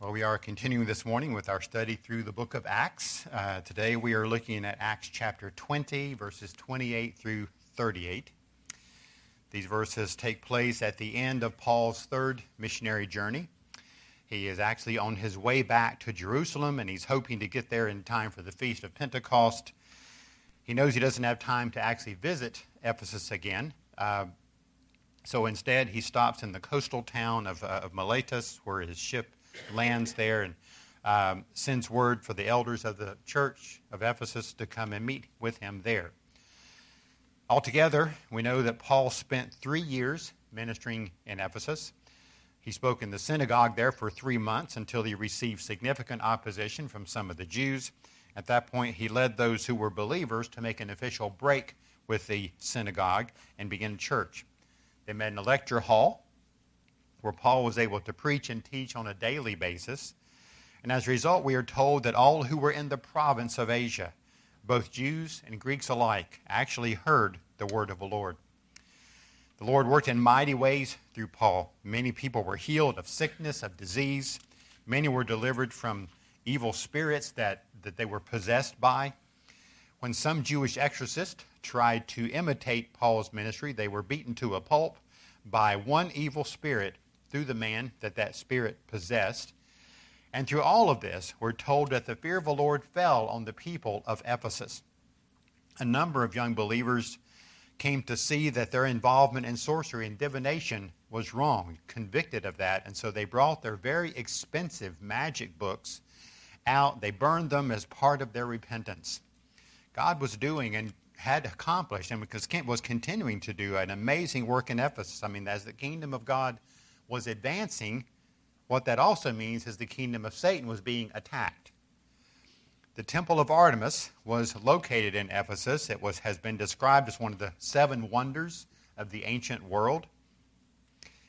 Well, we are continuing this morning with our study through the book of Acts. Uh, today we are looking at Acts chapter 20, verses 28 through 38. These verses take place at the end of Paul's third missionary journey. He is actually on his way back to Jerusalem, and he's hoping to get there in time for the Feast of Pentecost. He knows he doesn't have time to actually visit Ephesus again. Uh, so instead, he stops in the coastal town of, uh, of Miletus, where his ship lands there and um, sends word for the elders of the church of Ephesus to come and meet with him there. Altogether, we know that Paul spent three years ministering in Ephesus. He spoke in the synagogue there for three months until he received significant opposition from some of the Jews. At that point, he led those who were believers to make an official break with the synagogue and begin church. They met in a lecture hall where Paul was able to preach and teach on a daily basis. And as a result, we are told that all who were in the province of Asia, both Jews and Greeks alike, actually heard the word of the Lord. The Lord worked in mighty ways through Paul. Many people were healed of sickness, of disease. Many were delivered from evil spirits that, that they were possessed by. When some Jewish exorcists tried to imitate Paul's ministry, they were beaten to a pulp by one evil spirit through the man that that spirit possessed. And through all of this, we're told that the fear of the Lord fell on the people of Ephesus. A number of young believers came to see that their involvement in sorcery and divination was wrong, convicted of that, and so they brought their very expensive magic books out. They burned them as part of their repentance. God was doing and had accomplished and because Kent was continuing to do an amazing work in Ephesus. I mean, as the kingdom of God was advancing, what that also means is the kingdom of Satan was being attacked. The temple of Artemis was located in Ephesus. It was, has been described as one of the seven wonders of the ancient world.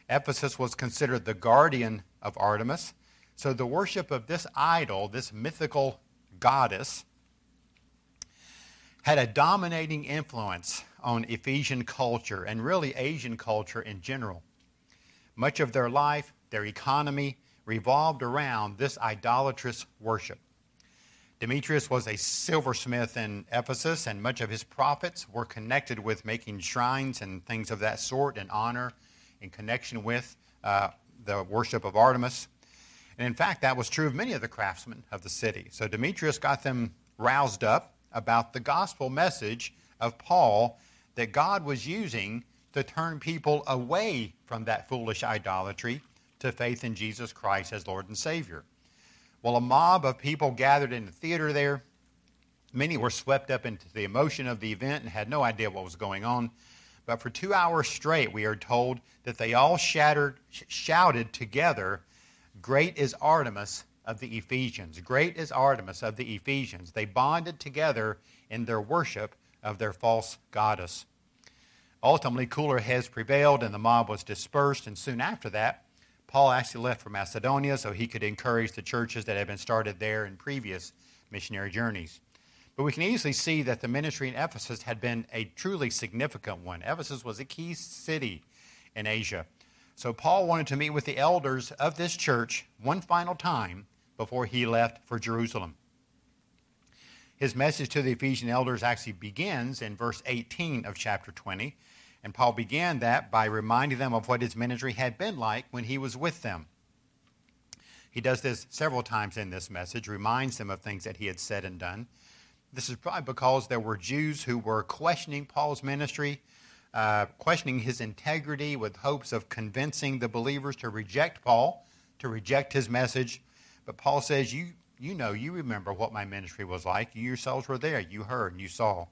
Ephesus was considered the guardian of Artemis. So the worship of this idol, this mythical goddess, had a dominating influence on Ephesian culture and really Asian culture in general. Much of their life, their economy, revolved around this idolatrous worship. Demetrius was a silversmith in Ephesus, and much of his profits were connected with making shrines and things of that sort in honor, in connection with uh, the worship of Artemis. And in fact, that was true of many of the craftsmen of the city. So Demetrius got them roused up about the gospel message of Paul that God was using to turn people away from that foolish idolatry to faith in Jesus Christ as Lord and Savior. Well, a mob of people gathered in the theater there. Many were swept up into the emotion of the event and had no idea what was going on. But for two hours straight, we are told that they all shattered, shouted together, Great is Artemis of the Ephesians. Great is Artemis of the Ephesians. They bonded together in their worship of their false goddess. Ultimately, cooler heads prevailed and the mob was dispersed. And soon after that, Paul actually left for Macedonia so he could encourage the churches that had been started there in previous missionary journeys. But we can easily see that the ministry in Ephesus had been a truly significant one. Ephesus was a key city in Asia. So Paul wanted to meet with the elders of this church one final time before he left for Jerusalem. His message to the Ephesian elders actually begins in verse 18 of chapter 20. And Paul began that by reminding them of what his ministry had been like when he was with them. He does this several times in this message, reminds them of things that he had said and done. This is probably because there were Jews who were questioning Paul's ministry, uh, questioning his integrity with hopes of convincing the believers to reject Paul, to reject his message. But Paul says, You, you know, you remember what my ministry was like. You yourselves were there. You heard and you saw.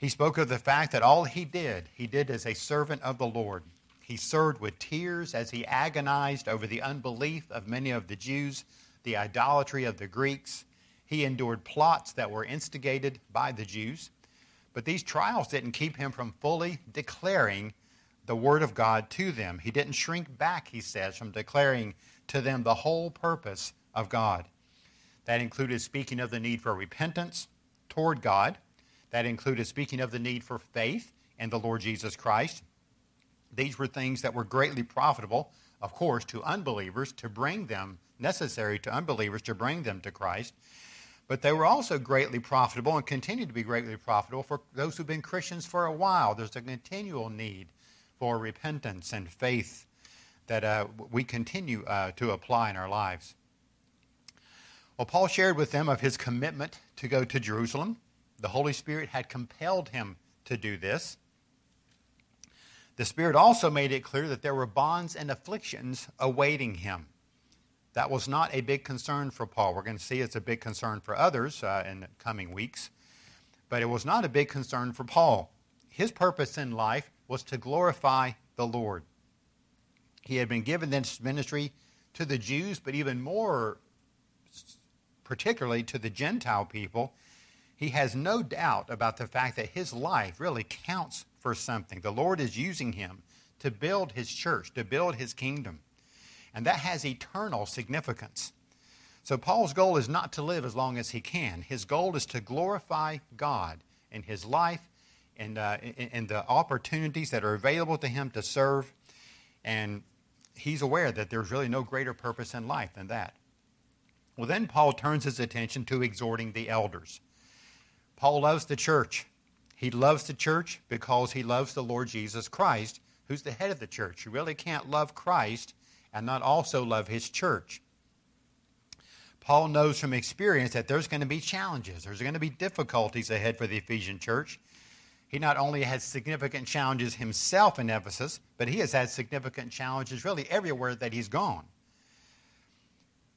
He spoke of the fact that all he did, he did as a servant of the Lord. He served with tears as he agonized over the unbelief of many of the Jews, the idolatry of the Greeks. He endured plots that were instigated by the Jews. But these trials didn't keep him from fully declaring the Word of God to them. He didn't shrink back, he says, from declaring to them the whole purpose of God. That included speaking of the need for repentance toward God that included speaking of the need for faith in the Lord Jesus Christ. These were things that were greatly profitable, of course, to unbelievers to bring them necessary to unbelievers to bring them to Christ. But they were also greatly profitable and continue to be greatly profitable for those who've been Christians for a while. There's a continual need for repentance and faith that uh, we continue uh, to apply in our lives. Well, Paul shared with them of his commitment to go to Jerusalem. The Holy Spirit had compelled him to do this. The Spirit also made it clear that there were bonds and afflictions awaiting him. That was not a big concern for Paul. We're going to see it's a big concern for others uh, in the coming weeks. But it was not a big concern for Paul. His purpose in life was to glorify the Lord. He had been given this ministry to the Jews, but even more particularly to the Gentile people. He has no doubt about the fact that his life really counts for something. The Lord is using him to build his church, to build his kingdom. And that has eternal significance. So Paul's goal is not to live as long as he can. His goal is to glorify God in his life and, uh, in, the opportunities that are available to him to serve. And he's aware that there's really no greater purpose in life than that. Well, then Paul turns his attention to exhorting the elders. Paul loves the church. He loves the church because he loves the Lord Jesus Christ, who's the head of the church. You really can't love Christ and not also love his church. Paul knows from experience that there's going to be challenges, there's going to be difficulties ahead for the Ephesian church. He not only has significant challenges himself in Ephesus, but he has had significant challenges really everywhere that he's gone.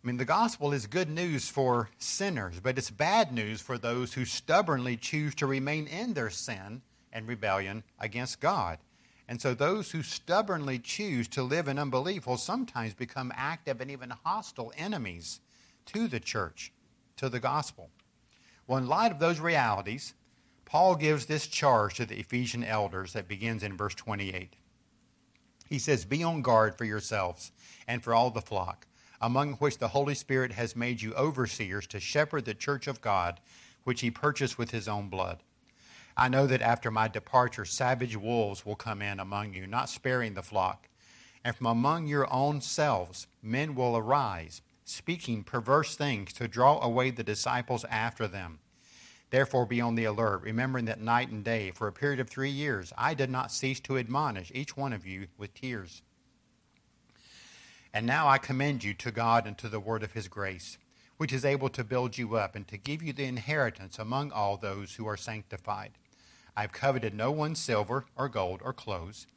I mean, the gospel is good news for sinners, but it's bad news for those who stubbornly choose to remain in their sin and rebellion against God. And so those who stubbornly choose to live in unbelief will sometimes become active and even hostile enemies to the church, to the gospel. Well, in light of those realities, Paul gives this charge to the Ephesian elders that begins in verse 28. He says, Be on guard for yourselves and for all the flock, among which the Holy Spirit has made you overseers to shepherd the church of God, which he purchased with his own blood. I know that after my departure, savage wolves will come in among you, not sparing the flock. And from among your own selves, men will arise, speaking perverse things to draw away the disciples after them. Therefore, be on the alert, remembering that night and day, for a period of three years, I did not cease to admonish each one of you with tears. And now I commend you to God and to the word of his grace which is able to build you up and to give you the inheritance among all those who are sanctified. I have coveted no one's silver or gold or clothes.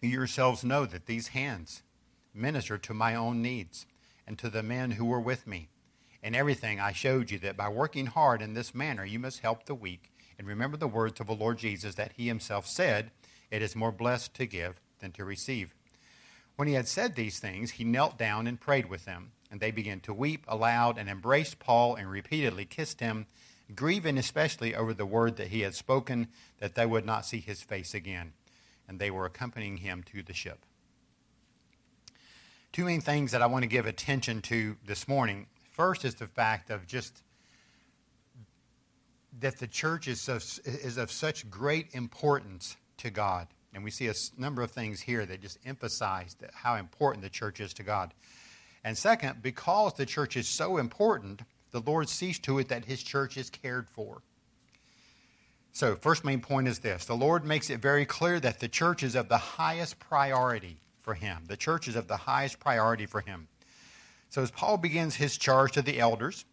You yourselves know that these hands minister to my own needs and to the men who were with me. In everything I showed you that by working hard in this manner you must help the weak. And remember the words of the Lord Jesus that he himself said, It is more blessed to give than to receive. When he had said these things, he knelt down and prayed with them. And they began to weep aloud and embraced Paul and repeatedly kissed him grieving especially over the word that he had spoken that they would not see his face again. And they were accompanying him to the ship. Two main things that I want to give attention to this morning. First is the fact of just that the church is of, is of such great importance to God. And we see a number of things here that just emphasize that how important the church is to God. And second, because the church is so important, the Lord sees to it that his church is cared for. So, first main point is this the Lord makes it very clear that the church is of the highest priority for him. The church is of the highest priority for him. So, as Paul begins his charge to the elders,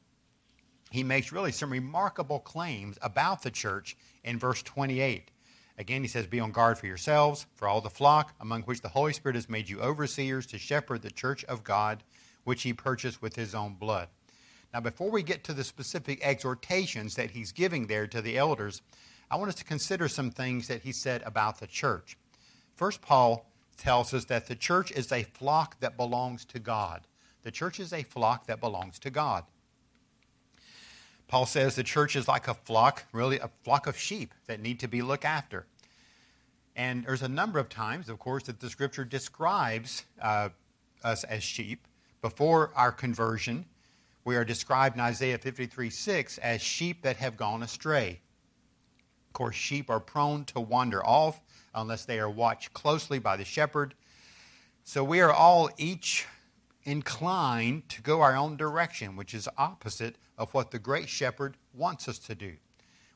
he makes really some remarkable claims about the church in verse 28. Again, he says, Be on guard for yourselves, for all the flock, among which the Holy Spirit has made you overseers to shepherd the church of God, which he purchased with his own blood. Now, before we get to the specific exhortations that he's giving there to the elders, I want us to consider some things that he said about the church. First, Paul tells us that the church is a flock that belongs to God. The church is a flock that belongs to God. Paul says the church is like a flock, really a flock of sheep that need to be looked after. And there's a number of times, of course, that the scripture describes uh, us as sheep before our conversion we are described in Isaiah 53 6 as sheep that have gone astray. Of course, sheep are prone to wander off unless they are watched closely by the shepherd. So we are all each inclined to go our own direction, which is opposite of what the great shepherd wants us to do.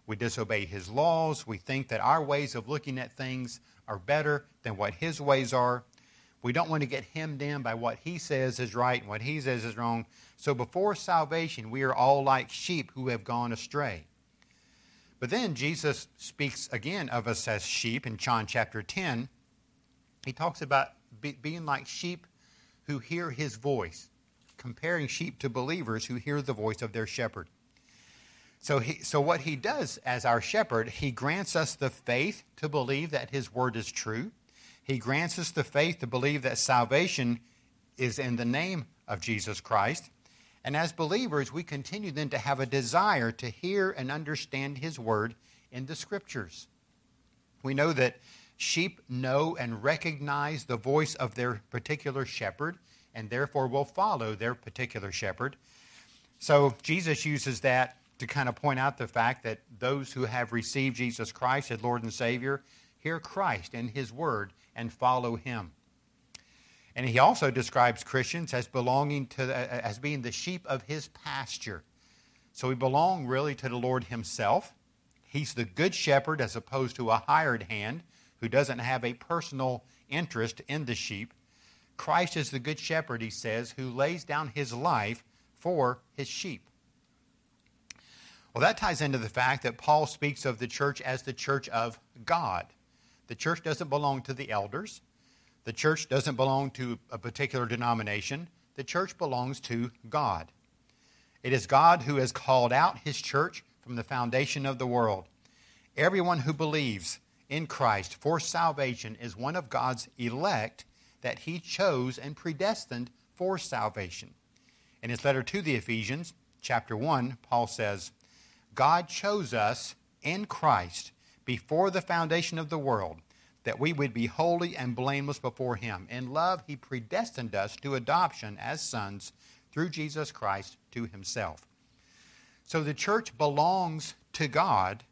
We disobey his laws. We think that our ways of looking at things are better than what his ways are. We don't want to get hemmed in by what he says is right and what he says is wrong. So before salvation, we are all like sheep who have gone astray. But then Jesus speaks again of us as sheep in John chapter 10. He talks about be, being like sheep who hear his voice, comparing sheep to believers who hear the voice of their shepherd. So, he, so what he does as our shepherd, he grants us the faith to believe that his word is true. He grants us the faith to believe that salvation is in the name of Jesus Christ. And as believers, we continue then to have a desire to hear and understand His Word in the Scriptures. We know that sheep know and recognize the voice of their particular shepherd and therefore will follow their particular shepherd. So Jesus uses that to kind of point out the fact that those who have received Jesus Christ as Lord and Savior hear Christ and His Word and follow Him. And he also describes Christians as belonging to, uh, as being the sheep of his pasture. So we belong really to the Lord himself. He's the good shepherd as opposed to a hired hand who doesn't have a personal interest in the sheep. Christ is the good shepherd, he says, who lays down his life for his sheep. Well, that ties into the fact that Paul speaks of the church as the church of God. The church doesn't belong to the elders. The church doesn't belong to a particular denomination. The church belongs to God. It is God who has called out his church from the foundation of the world. Everyone who believes in Christ for salvation is one of God's elect that he chose and predestined for salvation. In his letter to the Ephesians, chapter 1, Paul says, God chose us in Christ before the foundation of the world that we would be holy and blameless before Him. In love, He predestined us to adoption as sons through Jesus Christ to Himself. So the church belongs to God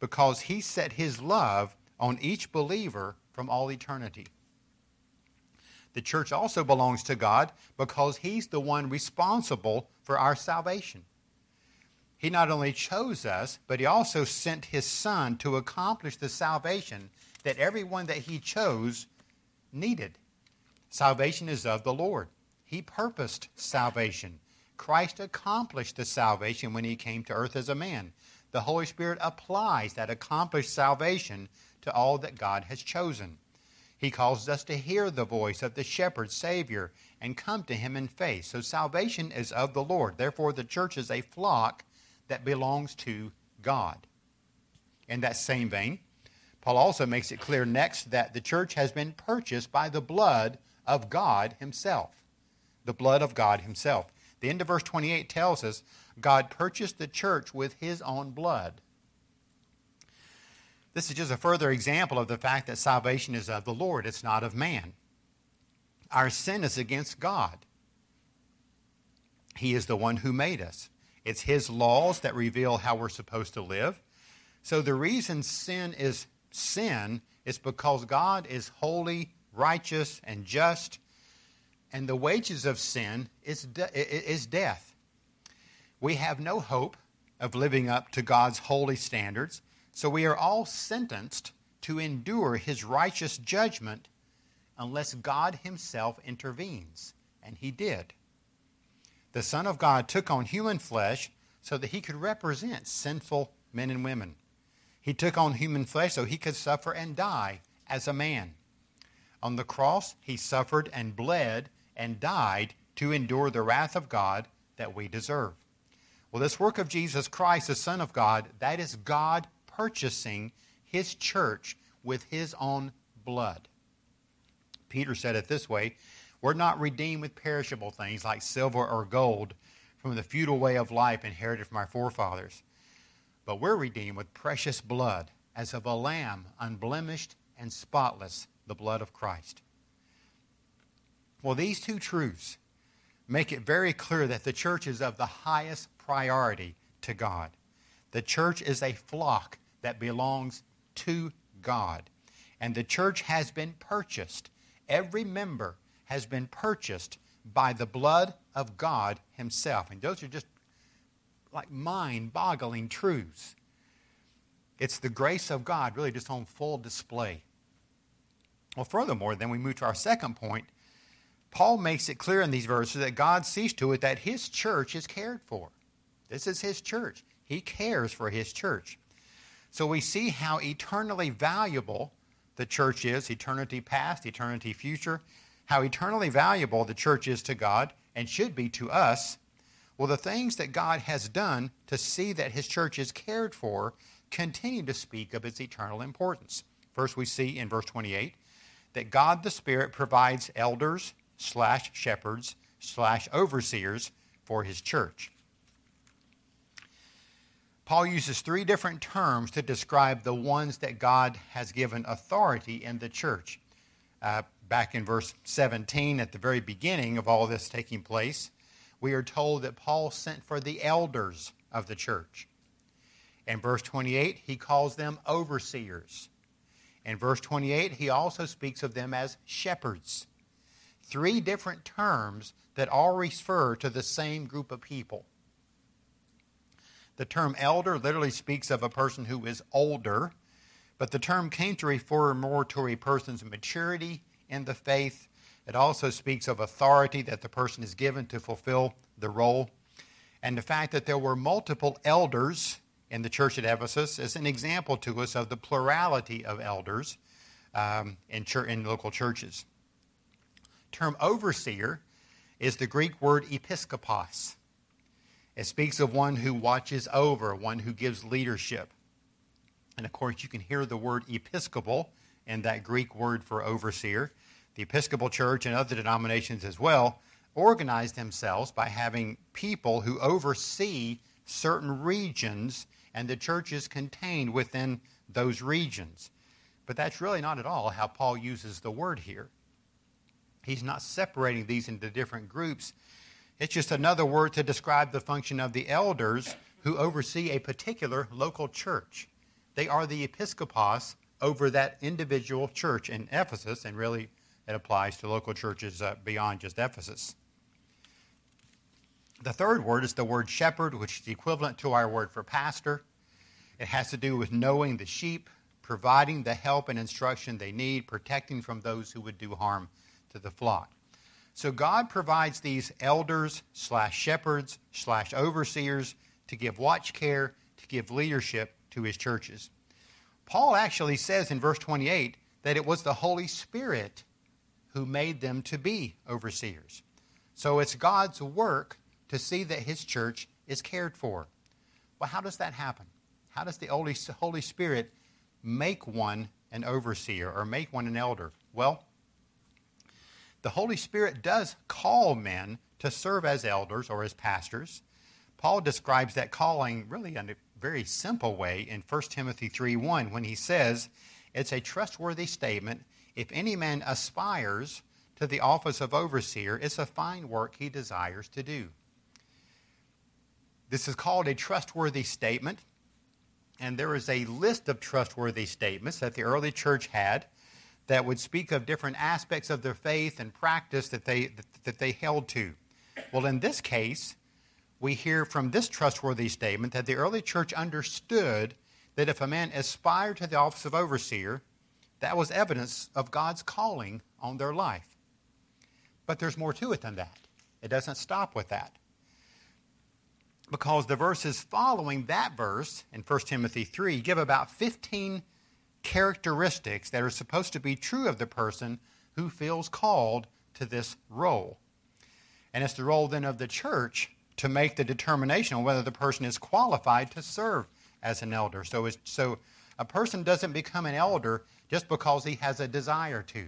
because He set His love on each believer from all eternity. The church also belongs to God because He's the one responsible for our salvation. He not only chose us, but He also sent His Son to accomplish the salvation that everyone that he chose needed. Salvation is of the Lord. He purposed salvation. Christ accomplished the salvation when he came to earth as a man. The Holy Spirit applies that accomplished salvation to all that God has chosen. He calls us to hear the voice of the shepherd, Savior, and come to him in faith. So salvation is of the Lord. Therefore, the church is a flock that belongs to God. In that same vein, Paul also makes it clear next that the church has been purchased by the blood of God Himself. The blood of God Himself. The end of verse 28 tells us God purchased the church with His own blood. This is just a further example of the fact that salvation is of the Lord, it's not of man. Our sin is against God. He is the one who made us. It's His laws that reveal how we're supposed to live. So the reason sin is sin is because God is holy, righteous, and just, and the wages of sin is, de- is death. We have no hope of living up to God's holy standards, so we are all sentenced to endure his righteous judgment unless God himself intervenes, and he did. The Son of God took on human flesh so that he could represent sinful men and women. He took on human flesh so he could suffer and die as a man. On the cross, he suffered and bled and died to endure the wrath of God that we deserve. Well, this work of Jesus Christ, the Son of God, that is God purchasing his church with his own blood. Peter said it this way We're not redeemed with perishable things like silver or gold from the futile way of life inherited from our forefathers but we're redeemed with precious blood, as of a lamb, unblemished and spotless, the blood of Christ. Well, these two truths make it very clear that the church is of the highest priority to God. The church is a flock that belongs to God. And the church has been purchased. Every member has been purchased by the blood of God Himself. And those are just like mind boggling truths. It's the grace of God really just on full display. Well, furthermore, then we move to our second point. Paul makes it clear in these verses that God sees to it that his church is cared for. This is his church. He cares for his church. So we see how eternally valuable the church is eternity past, eternity future, how eternally valuable the church is to God and should be to us. Well, the things that God has done to see that his church is cared for continue to speak of its eternal importance. First, we see in verse 28 that God the Spirit provides elders slash shepherds slash overseers for his church. Paul uses three different terms to describe the ones that God has given authority in the church. Uh, back in verse 17, at the very beginning of all this taking place, we are told that Paul sent for the elders of the church. In verse 28, he calls them overseers. In verse 28, he also speaks of them as shepherds. Three different terms that all refer to the same group of people. The term elder literally speaks of a person who is older, but the term came to refer more to a person's maturity in the faith. It also speaks of authority that the person is given to fulfill the role. And the fact that there were multiple elders in the church at Ephesus is an example to us of the plurality of elders um, in, in local churches. Term overseer is the Greek word episkopos. It speaks of one who watches over, one who gives leadership. And of course, you can hear the word episcopal in that Greek word for overseer. The Episcopal Church and other denominations as well organize themselves by having people who oversee certain regions and the church is contained within those regions. But that's really not at all how Paul uses the word here. He's not separating these into different groups. It's just another word to describe the function of the elders who oversee a particular local church. They are the episkopos over that individual church in Ephesus, and really it applies to local churches uh, beyond just Ephesus. The third word is the word shepherd, which is equivalent to our word for pastor. It has to do with knowing the sheep, providing the help and instruction they need, protecting from those who would do harm to the flock. So God provides these elders slash shepherds slash overseers to give watch care, to give leadership to his churches. Paul actually says in verse 28 that it was the Holy Spirit who made them to be overseers. So it's God's work to see that his church is cared for. Well, how does that happen? How does the Holy Spirit make one an overseer or make one an elder? Well, the Holy Spirit does call men to serve as elders or as pastors. Paul describes that calling really in a very simple way in 1 Timothy 3:1 when he says, "It's a trustworthy statement if any man aspires to the office of overseer, it's a fine work he desires to do." This is called a trustworthy statement, and there is a list of trustworthy statements that the early church had that would speak of different aspects of their faith and practice that they, that they held to. Well, in this case, we hear from this trustworthy statement that the early church understood that if a man aspired to the office of overseer, that was evidence of God's calling on their life. But there's more to it than that. It doesn't stop with that because the verses following that verse in 1 Timothy 3 give about 15 characteristics that are supposed to be true of the person who feels called to this role. And it's the role then of the church to make the determination on whether the person is qualified to serve as an elder. So, so a person doesn't become an elder just because he has a desire to.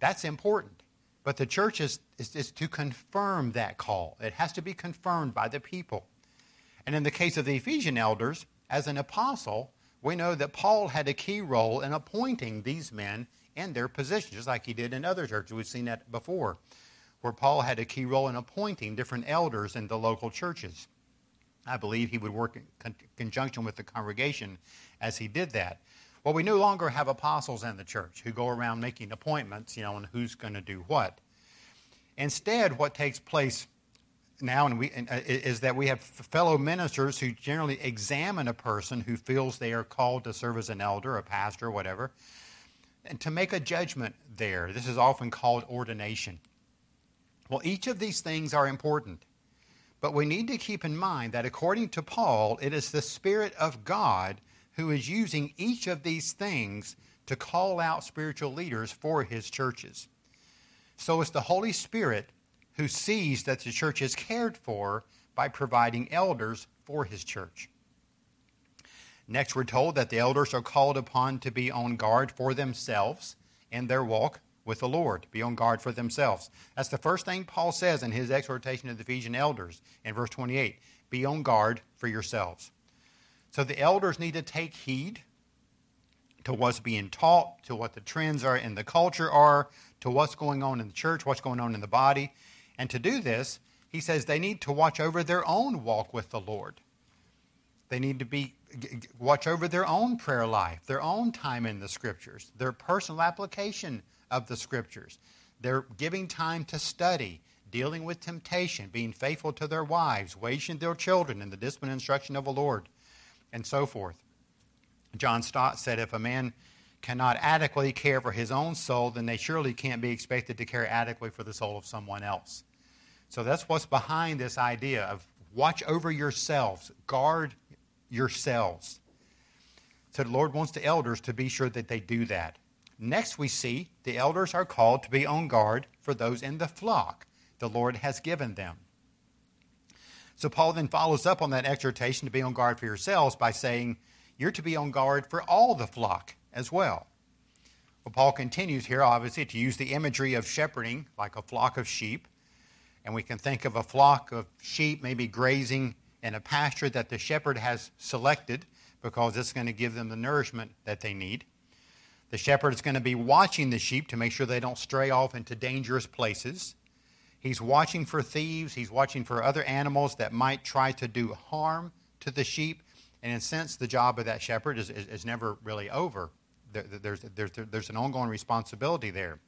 That's important. But the church is, is, is, to confirm that call. It has to be confirmed by the people. And in the case of the Ephesian elders, as an apostle, we know that Paul had a key role in appointing these men in their positions, just like he did in other churches. We've seen that before, where Paul had a key role in appointing different elders in the local churches. I believe he would work in con- conjunction with the congregation as he did that. Well, we no longer have apostles in the church who go around making appointments, you know, on who's going to do what. Instead, what takes place now and we, uh, is that we have fellow ministers who generally examine a person who feels they are called to serve as an elder, a pastor, whatever, and to make a judgment there. This is often called ordination. Well, each of these things are important. But we need to keep in mind that according to Paul, it is the Spirit of God who is using each of these things to call out spiritual leaders for his churches. So it's the Holy Spirit who sees that the church is cared for by providing elders for his church. Next, we're told that the elders are called upon to be on guard for themselves in their walk with the Lord, be on guard for themselves. That's the first thing Paul says in his exhortation to the Ephesian elders in verse 28 be on guard for yourselves. So the elders need to take heed to what's being taught, to what the trends are in the culture are, to what's going on in the church, what's going on in the body. And to do this, he says they need to watch over their own walk with the Lord. They need to be watch over their own prayer life, their own time in the scriptures, their personal application of the scriptures. They're giving time to study, dealing with temptation, being faithful to their wives, waging their children in the discipline and instruction of the Lord, and so forth. John Stott said if a man cannot adequately care for his own soul, then they surely can't be expected to care adequately for the soul of someone else. So that's what's behind this idea of watch over yourselves, guard yourselves. So the Lord wants the elders to be sure that they do that. Next, we see the elders are called to be on guard for those in the flock the Lord has given them. So, Paul then follows up on that exhortation to be on guard for yourselves by saying, You're to be on guard for all the flock as well. Well, Paul continues here, obviously, to use the imagery of shepherding like a flock of sheep. And we can think of a flock of sheep maybe grazing in a pasture that the shepherd has selected because it's going to give them the nourishment that they need. The shepherd is going to be watching the sheep to make sure they don't stray off into dangerous places. He's watching for thieves. He's watching for other animals that might try to do harm to the sheep. And in a sense, the job of that shepherd is, is, is never really over. There, there's, there's, there's an ongoing responsibility there.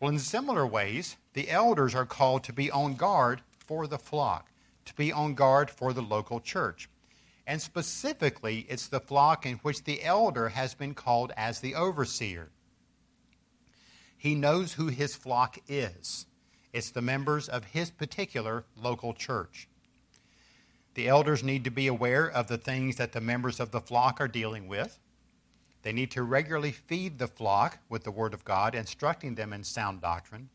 Well, in similar ways, the elders are called to be on guard for the flock, to be on guard for the local church. And specifically, it's the flock in which the elder has been called as the overseer. He knows who his flock is. It's the members of his particular local church. The elders need to be aware of the things that the members of the flock are dealing with. They need to regularly feed the flock with the Word of God, instructing them in sound doctrine.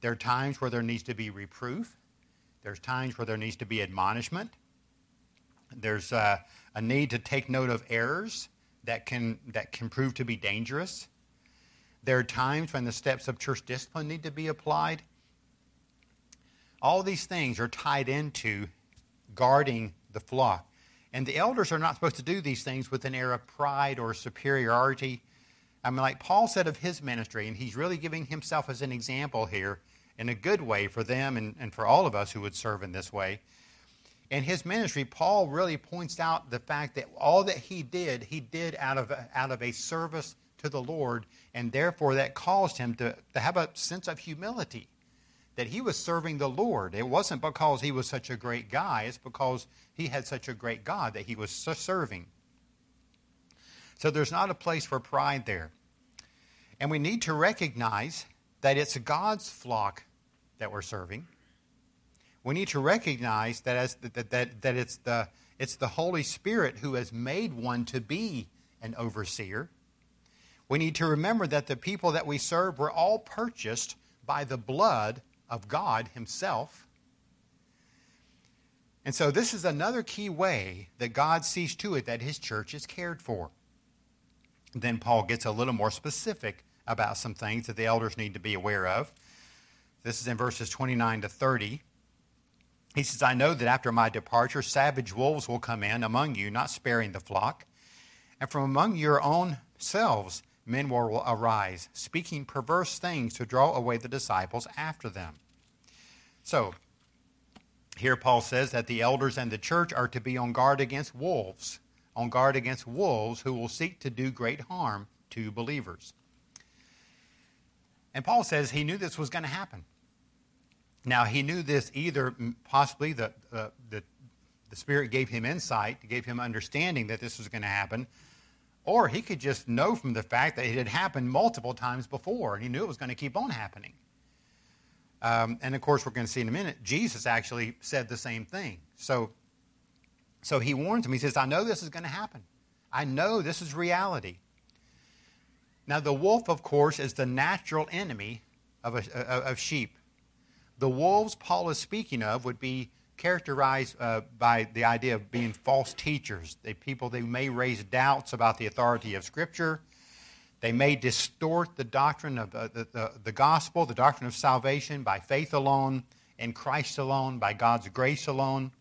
There are times where there needs to be reproof. There's times where there needs to be admonishment. There's a, a need to take note of errors that can, that can prove to be dangerous. There are times when the steps of church discipline need to be applied. All these things are tied into guarding the flock. And the elders are not supposed to do these things with an air of pride or superiority. I mean, like Paul said of his ministry, and he's really giving himself as an example here in a good way for them and, and for all of us who would serve in this way in his ministry, Paul really points out the fact that all that he did, he did out of, out of a service to the Lord, and therefore that caused him to, to have a sense of humility that he was serving the Lord. It wasn't because he was such a great guy, it's because he had such a great God that he was serving. So there's not a place for pride there. And we need to recognize that it's God's flock that we're serving we need to recognize that, as, that, that, that it's, the, it's the Holy Spirit who has made one to be an overseer. We need to remember that the people that we serve were all purchased by the blood of God Himself. And so, this is another key way that God sees to it that His church is cared for. Then Paul gets a little more specific about some things that the elders need to be aware of. This is in verses 29 to 30. He says, I know that after my departure, savage wolves will come in among you, not sparing the flock. And from among your own selves, men will arise, speaking perverse things to draw away the disciples after them. So, here Paul says that the elders and the church are to be on guard against wolves, on guard against wolves who will seek to do great harm to believers. And Paul says he knew this was going to happen. Now, he knew this either possibly the, uh, the, the Spirit gave him insight, gave him understanding that this was going to happen, or he could just know from the fact that it had happened multiple times before, and he knew it was going to keep on happening. Um, and of course, we're going to see in a minute, Jesus actually said the same thing. So, so he warns him. He says, I know this is going to happen. I know this is reality. Now, the wolf, of course, is the natural enemy of, a, of sheep. The wolves Paul is speaking of would be characterized uh, by the idea of being false teachers. They people they may raise doubts about the authority of Scripture. They may distort the doctrine of uh, the, the, the gospel, the doctrine of salvation by faith alone, in Christ alone, by God's grace alone.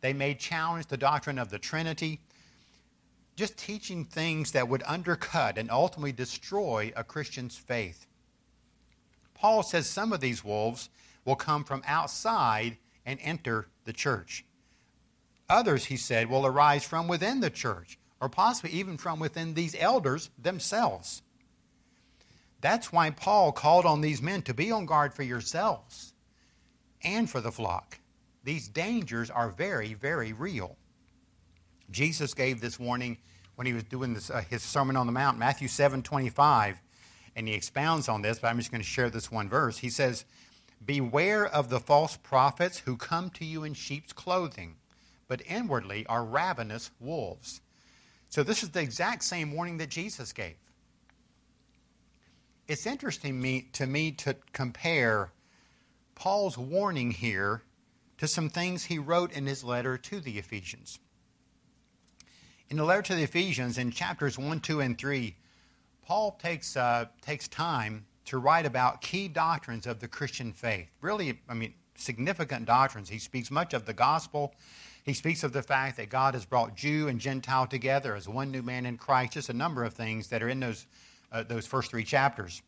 They may challenge the doctrine of the Trinity, just teaching things that would undercut and ultimately destroy a Christian's faith. Paul says some of these wolves will come from outside and enter the church. Others, he said, will arise from within the church, or possibly even from within these elders themselves. That's why Paul called on these men to be on guard for yourselves and for the flock. These dangers are very, very real. Jesus gave this warning when he was doing this, uh, his Sermon on the Mount, Matthew 7 25, and he expounds on this, but I'm just going to share this one verse. He says, Beware of the false prophets who come to you in sheep's clothing, but inwardly are ravenous wolves. So, this is the exact same warning that Jesus gave. It's interesting me, to me to compare Paul's warning here to some things he wrote in his letter to the Ephesians. In the letter to the Ephesians, in chapters 1, 2, and 3, Paul takes, uh, takes time to write about key doctrines of the Christian faith. Really, I mean, significant doctrines. He speaks much of the gospel. He speaks of the fact that God has brought Jew and Gentile together as one new man in Christ, just a number of things that are in those, uh, those first three chapters.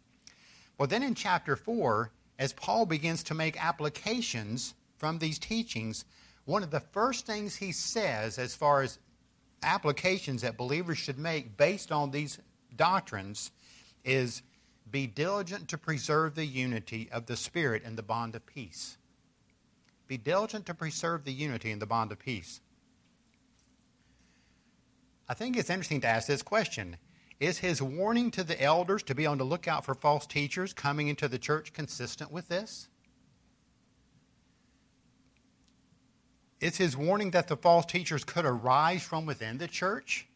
Well, then in chapter 4, as Paul begins to make applications from these teachings, one of the first things he says as far as applications that believers should make based on these doctrines is be diligent to preserve the unity of the Spirit in the bond of peace. Be diligent to preserve the unity in the bond of peace. I think it's interesting to ask this question Is his warning to the elders to be on the lookout for false teachers coming into the church consistent with this? Is his warning that the false teachers could arise from within the church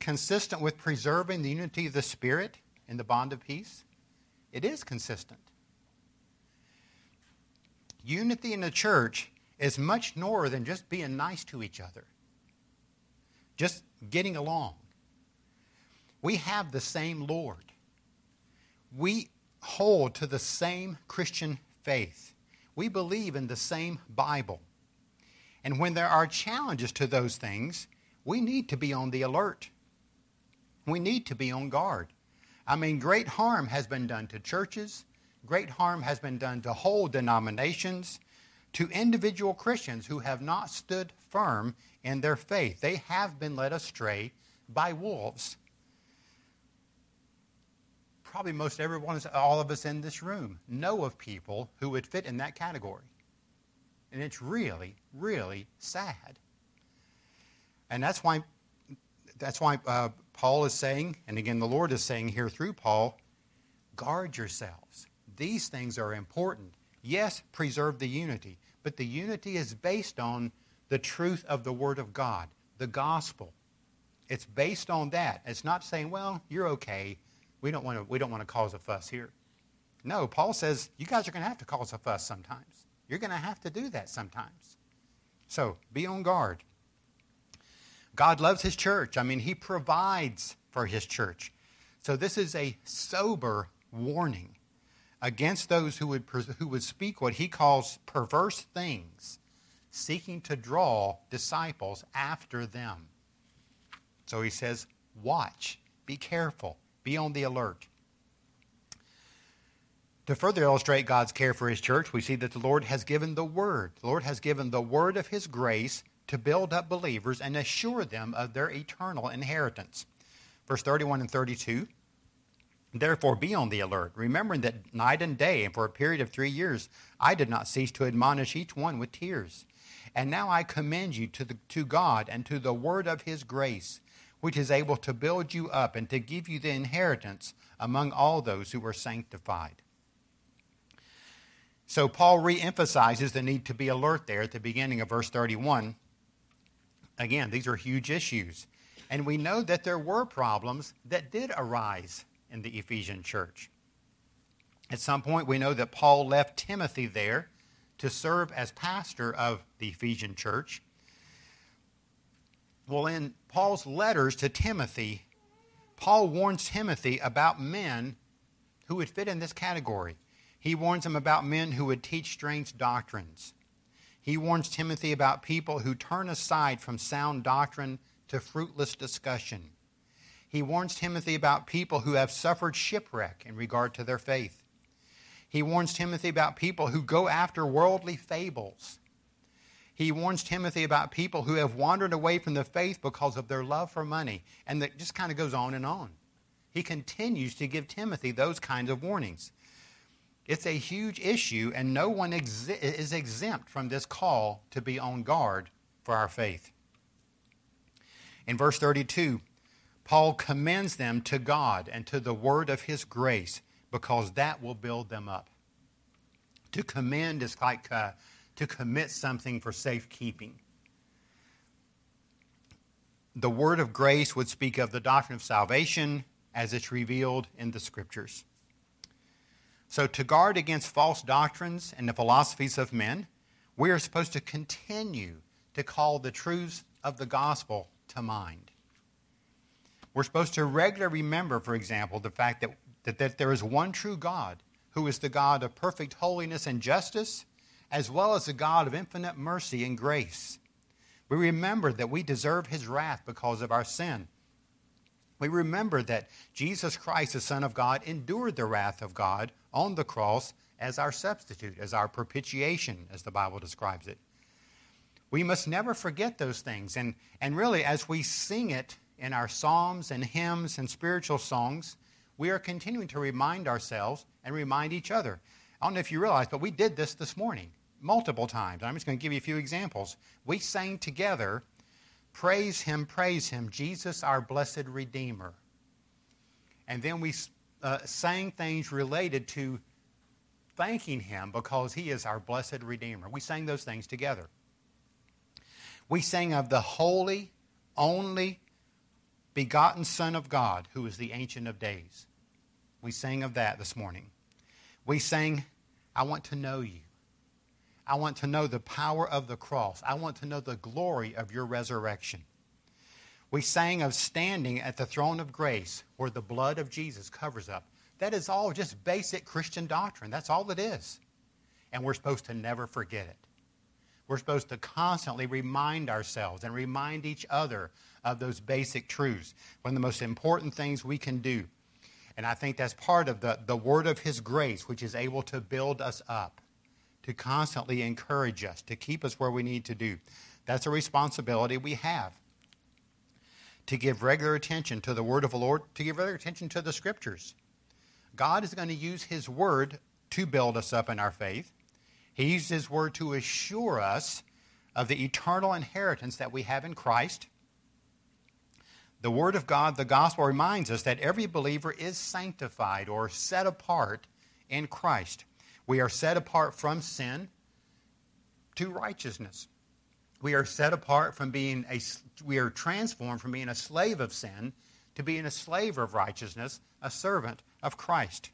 consistent with preserving the unity of the Spirit in the bond of peace? It is consistent. Unity in the church is much more than just being nice to each other, just getting along. We have the same Lord. We hold to the same Christian faith. We believe in the same Bible. And when there are challenges to those things, we need to be on the alert. We need to be on guard. I mean, great harm has been done to churches, great harm has been done to whole denominations, to individual Christians who have not stood firm in their faith. They have been led astray by wolves. Probably most everyone, all of us in this room, know of people who would fit in that category. And it's really, really sad. And that's why that's why uh, Paul is saying, and again, the Lord is saying here through Paul, guard yourselves. These things are important. Yes, preserve the unity, but the unity is based on the truth of the Word of God, the gospel. It's based on that. It's not saying, well, you're okay. We don't want to, we don't want to cause a fuss here. No, Paul says, you guys are going to have to cause a fuss sometimes. You're going to have to do that sometimes. So be on guard. God loves his church. I mean, he provides for his church. So this is a sober warning against those who would, who would speak what he calls perverse things, seeking to draw disciples after them. So he says, watch, be careful, be on the alert. To further illustrate God's care for his church, we see that the Lord has given the word. The Lord has given the word of his grace to build up believers and assure them of their eternal inheritance. Verse 31 and 32 Therefore, be on the alert, remembering that night and day, and for a period of three years, I did not cease to admonish each one with tears. And now I commend you to, the, to God and to the word of his grace, which is able to build you up and to give you the inheritance among all those who are sanctified. So, Paul re emphasizes the need to be alert there at the beginning of verse 31. Again, these are huge issues. And we know that there were problems that did arise in the Ephesian church. At some point, we know that Paul left Timothy there to serve as pastor of the Ephesian church. Well, in Paul's letters to Timothy, Paul warns Timothy about men who would fit in this category. He warns him about men who would teach strange doctrines. He warns Timothy about people who turn aside from sound doctrine to fruitless discussion. He warns Timothy about people who have suffered shipwreck in regard to their faith. He warns Timothy about people who go after worldly fables. He warns Timothy about people who have wandered away from the faith because of their love for money. And that just kind of goes on and on. He continues to give Timothy those kinds of warnings. It's a huge issue, and no one is exempt from this call to be on guard for our faith. In verse 32, Paul commends them to God and to the word of his grace because that will build them up. To commend is like uh, to commit something for safekeeping. The word of grace would speak of the doctrine of salvation as it's revealed in the scriptures. So, to guard against false doctrines and the philosophies of men, we are supposed to continue to call the truths of the gospel to mind. We're supposed to regularly remember, for example, the fact that, that, that there is one true God who is the God of perfect holiness and justice, as well as the God of infinite mercy and grace. We remember that we deserve his wrath because of our sin. We remember that Jesus Christ, the Son of God, endured the wrath of God on the cross as our substitute, as our propitiation, as the Bible describes it. We must never forget those things. And, and really, as we sing it in our psalms and hymns and spiritual songs, we are continuing to remind ourselves and remind each other. I don't know if you realize, but we did this this morning multiple times. I'm just going to give you a few examples. We sang together, Praise Him, praise Him, Jesus, our blessed Redeemer. And then we uh, sang things related to thanking Him because He is our blessed Redeemer. We sang those things together. We sang of the holy, only, begotten Son of God, who is the Ancient of Days. We sang of that this morning. We sang, I want to know you. I want to know the power of the cross. I want to know the glory of your resurrection. We sang of standing at the throne of grace where the blood of Jesus covers up. That is all just basic Christian doctrine. That's all it is. And we're supposed to never forget it. We're supposed to constantly remind ourselves and remind each other of those basic truths. One of the most important things we can do. And I think that's part of the, the word of His grace, which is able to build us up, to constantly encourage us, to keep us where we need to do. That's a responsibility we have. To give regular attention to the word of the Lord, to give regular attention to the scriptures. God is going to use His word to build us up in our faith. He used His word to assure us of the eternal inheritance that we have in Christ. The Word of God, the gospel, reminds us that every believer is sanctified or set apart in Christ. We are set apart from sin to righteousness. We are set apart from being a, we are transformed from being a slave of sin to being a slave of righteousness, a servant of Christ.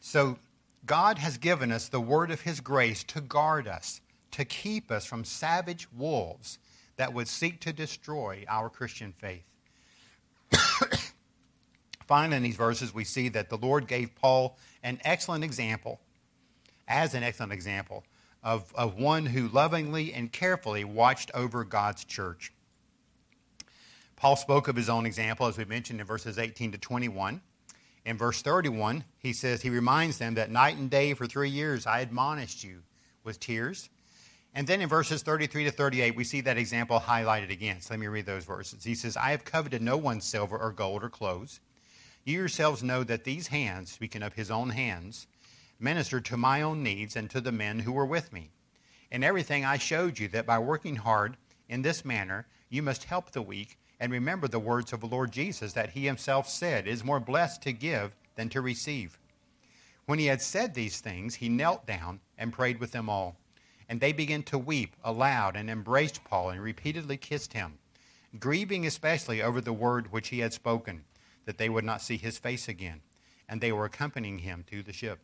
So, God has given us the word of His grace to guard us, to keep us from savage wolves that would seek to destroy our Christian faith. Finally, in these verses, we see that the Lord gave Paul an excellent example, as an excellent example, of, of one who lovingly and carefully watched over God's church. Paul spoke of his own example, as we mentioned in verses 18 to 21. In verse 31, he says, He reminds them that night and day for three years I admonished you with tears. And then in verses 33 to 38, we see that example highlighted again. So let me read those verses. He says, I have coveted no one's silver or gold or clothes. You yourselves know that these hands, speaking of his own hands, ministered to my own needs and to the men who were with me. In everything I showed you that by working hard in this manner, you must help the weak and remember the words of the Lord Jesus that he himself said, It is more blessed to give than to receive. When he had said these things, he knelt down and prayed with them all. And they began to weep aloud and embraced Paul and repeatedly kissed him, grieving especially over the word which he had spoken that they would not see his face again, and they were accompanying him to the ship.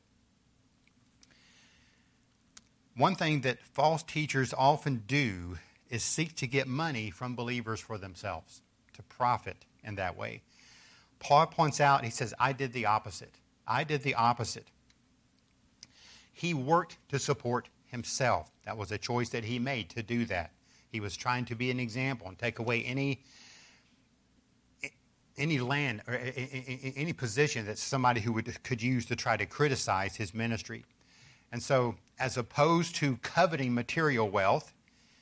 One thing that false teachers often do is seek to get money from believers for themselves, to profit in that way. Paul points out, he says, I did the opposite. I did the opposite. He worked to support himself. That was a choice that he made to do that. He was trying to be an example and take away any any land or any position that somebody who would, could use to try to criticize his ministry. And so, as opposed to coveting material wealth,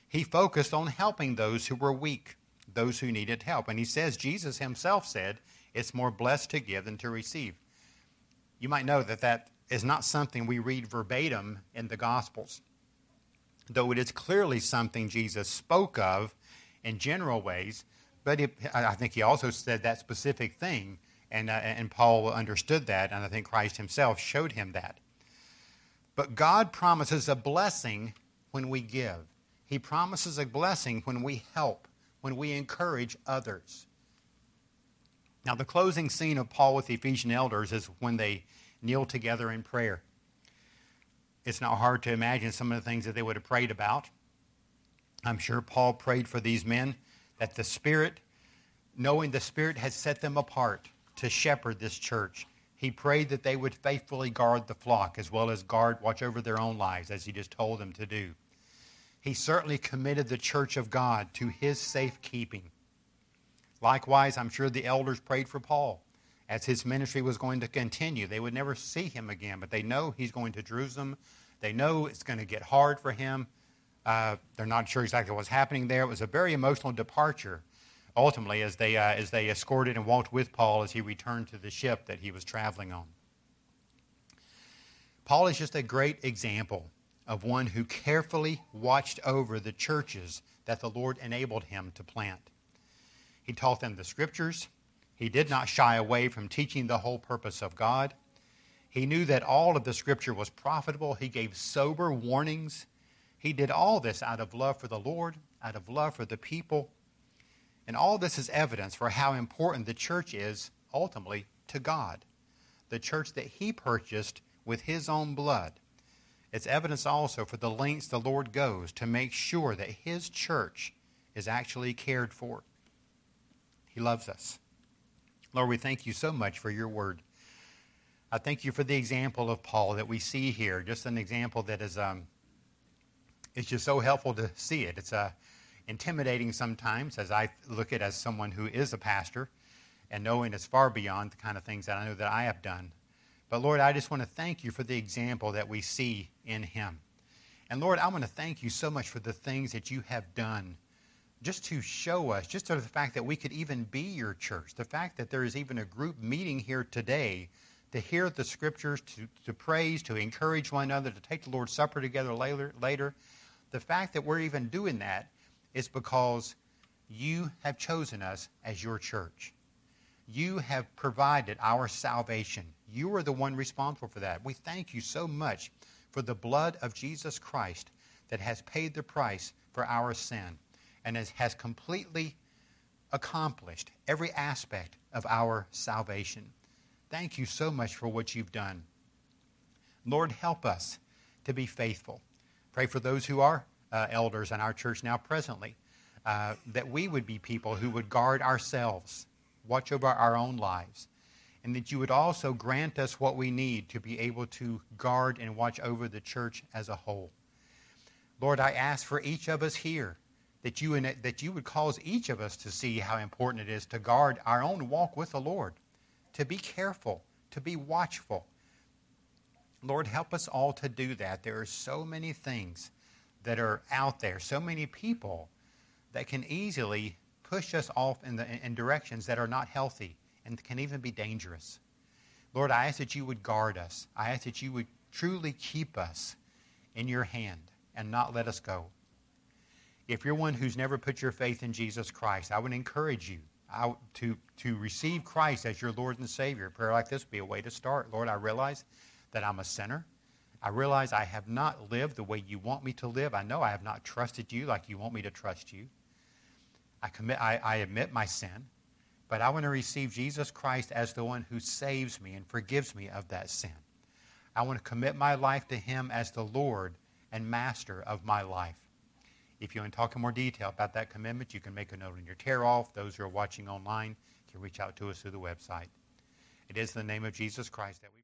he focused on helping those who were weak, those who needed help. And he says, Jesus himself said, it's more blessed to give than to receive. You might know that that is not something we read verbatim in the Gospels, though it is clearly something Jesus spoke of in general ways but I think he also said that specific thing, and, uh, and Paul understood that, and I think Christ himself showed him that. But God promises a blessing when we give. He promises a blessing when we help, when we encourage others. Now, the closing scene of Paul with the Ephesian elders is when they kneel together in prayer. It's not hard to imagine some of the things that they would have prayed about. I'm sure Paul prayed for these men that the Spirit, knowing the Spirit had set them apart to shepherd this church, he prayed that they would faithfully guard the flock as well as guard, watch over their own lives, as he just told them to do. He certainly committed the church of God to his safekeeping. Likewise, I'm sure the elders prayed for Paul as his ministry was going to continue. They would never see him again, but they know he's going to Jerusalem. They know it's going to get hard for him. Uh, they're not sure exactly what's happening there. It was a very emotional departure, ultimately, as they, uh, as they escorted and walked with Paul as he returned to the ship that he was traveling on. Paul is just a great example of one who carefully watched over the churches that the Lord enabled him to plant. He taught them the scriptures. He did not shy away from teaching the whole purpose of God. He knew that all of the scripture was profitable. He gave sober warnings he did all this out of love for the Lord, out of love for the people. And all this is evidence for how important the church is ultimately to God. The church that He purchased with His own blood. It's evidence also for the lengths the Lord goes to make sure that His church is actually cared for. He loves us. Lord, we thank you so much for your word. I thank you for the example of Paul that we see here, just an example that is um, it's just so helpful to see it. It's uh, intimidating sometimes as I look at it as someone who is a pastor and knowing it's far beyond the kind of things that I know that I have done. But Lord, I just want to thank you for the example that we see in him. And Lord, I want to thank you so much for the things that you have done just to show us, just to the fact that we could even be your church, the fact that there is even a group meeting here today to hear the scriptures, to, to praise, to encourage one another, to take the Lord's Supper together later, later the fact that we're even doing that is because you have chosen us as your church. You have provided our salvation. You are the one responsible for that. We thank you so much for the blood of Jesus Christ that has paid the price for our sin and has completely accomplished every aspect of our salvation. Thank you so much for what you've done. Lord, help us to be faithful. Pray for those who are uh, elders in our church now presently, uh, that we would be people who would guard ourselves, watch over our own lives, and that you would also grant us what we need to be able to guard and watch over the church as a whole. Lord, I ask for each of us here that you, that you would cause each of us to see how important it is to guard our own walk with the Lord, to be careful, to be watchful, Lord, help us all to do that. There are so many things that are out there, so many people that can easily push us off in, the, in directions that are not healthy and can even be dangerous. Lord, I ask that you would guard us. I ask that you would truly keep us in your hand and not let us go. If you're one who's never put your faith in Jesus Christ, I would encourage you to, to receive Christ as your Lord and Savior. A prayer like this would be a way to start. Lord, I realize that I'm a sinner. I realize I have not lived the way you want me to live. I know I have not trusted you like you want me to trust you. I, commit, I, I admit my sin, but I want to receive Jesus Christ as the one who saves me and forgives me of that sin. I want to commit my life to Him as the Lord and Master of my life. If you want to talk in more detail about that commitment, you can make a note on your tear off. Those who are watching online can reach out to us through the website. It is the name of Jesus Christ that we